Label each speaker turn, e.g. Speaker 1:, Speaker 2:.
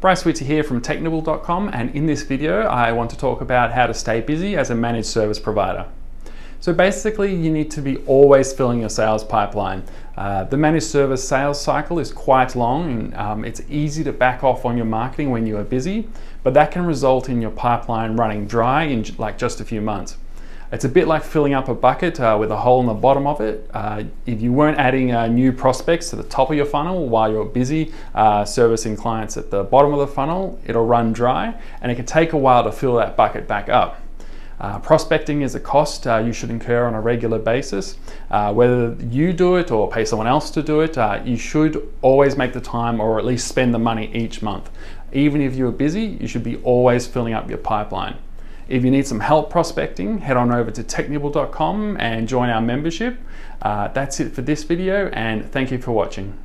Speaker 1: Bryce Whitty here from Technibble.com and in this video I want to talk about how to stay busy as a managed service provider. So basically you need to be always filling your sales pipeline. Uh, the managed service sales cycle is quite long and um, it's easy to back off on your marketing when you are busy, but that can result in your pipeline running dry in like just a few months. It's a bit like filling up a bucket uh, with a hole in the bottom of it. Uh, if you weren't adding uh, new prospects to the top of your funnel while you're busy uh, servicing clients at the bottom of the funnel, it'll run dry and it can take a while to fill that bucket back up. Uh, prospecting is a cost uh, you should incur on a regular basis. Whether you do it or pay someone else to do it, you should always make the time or at least spend the money each month. Even if you're busy, you should be always filling up your pipeline. If you need some help prospecting, head on over to technibble.com and join our membership. Uh, that's it for this video and thank you for watching.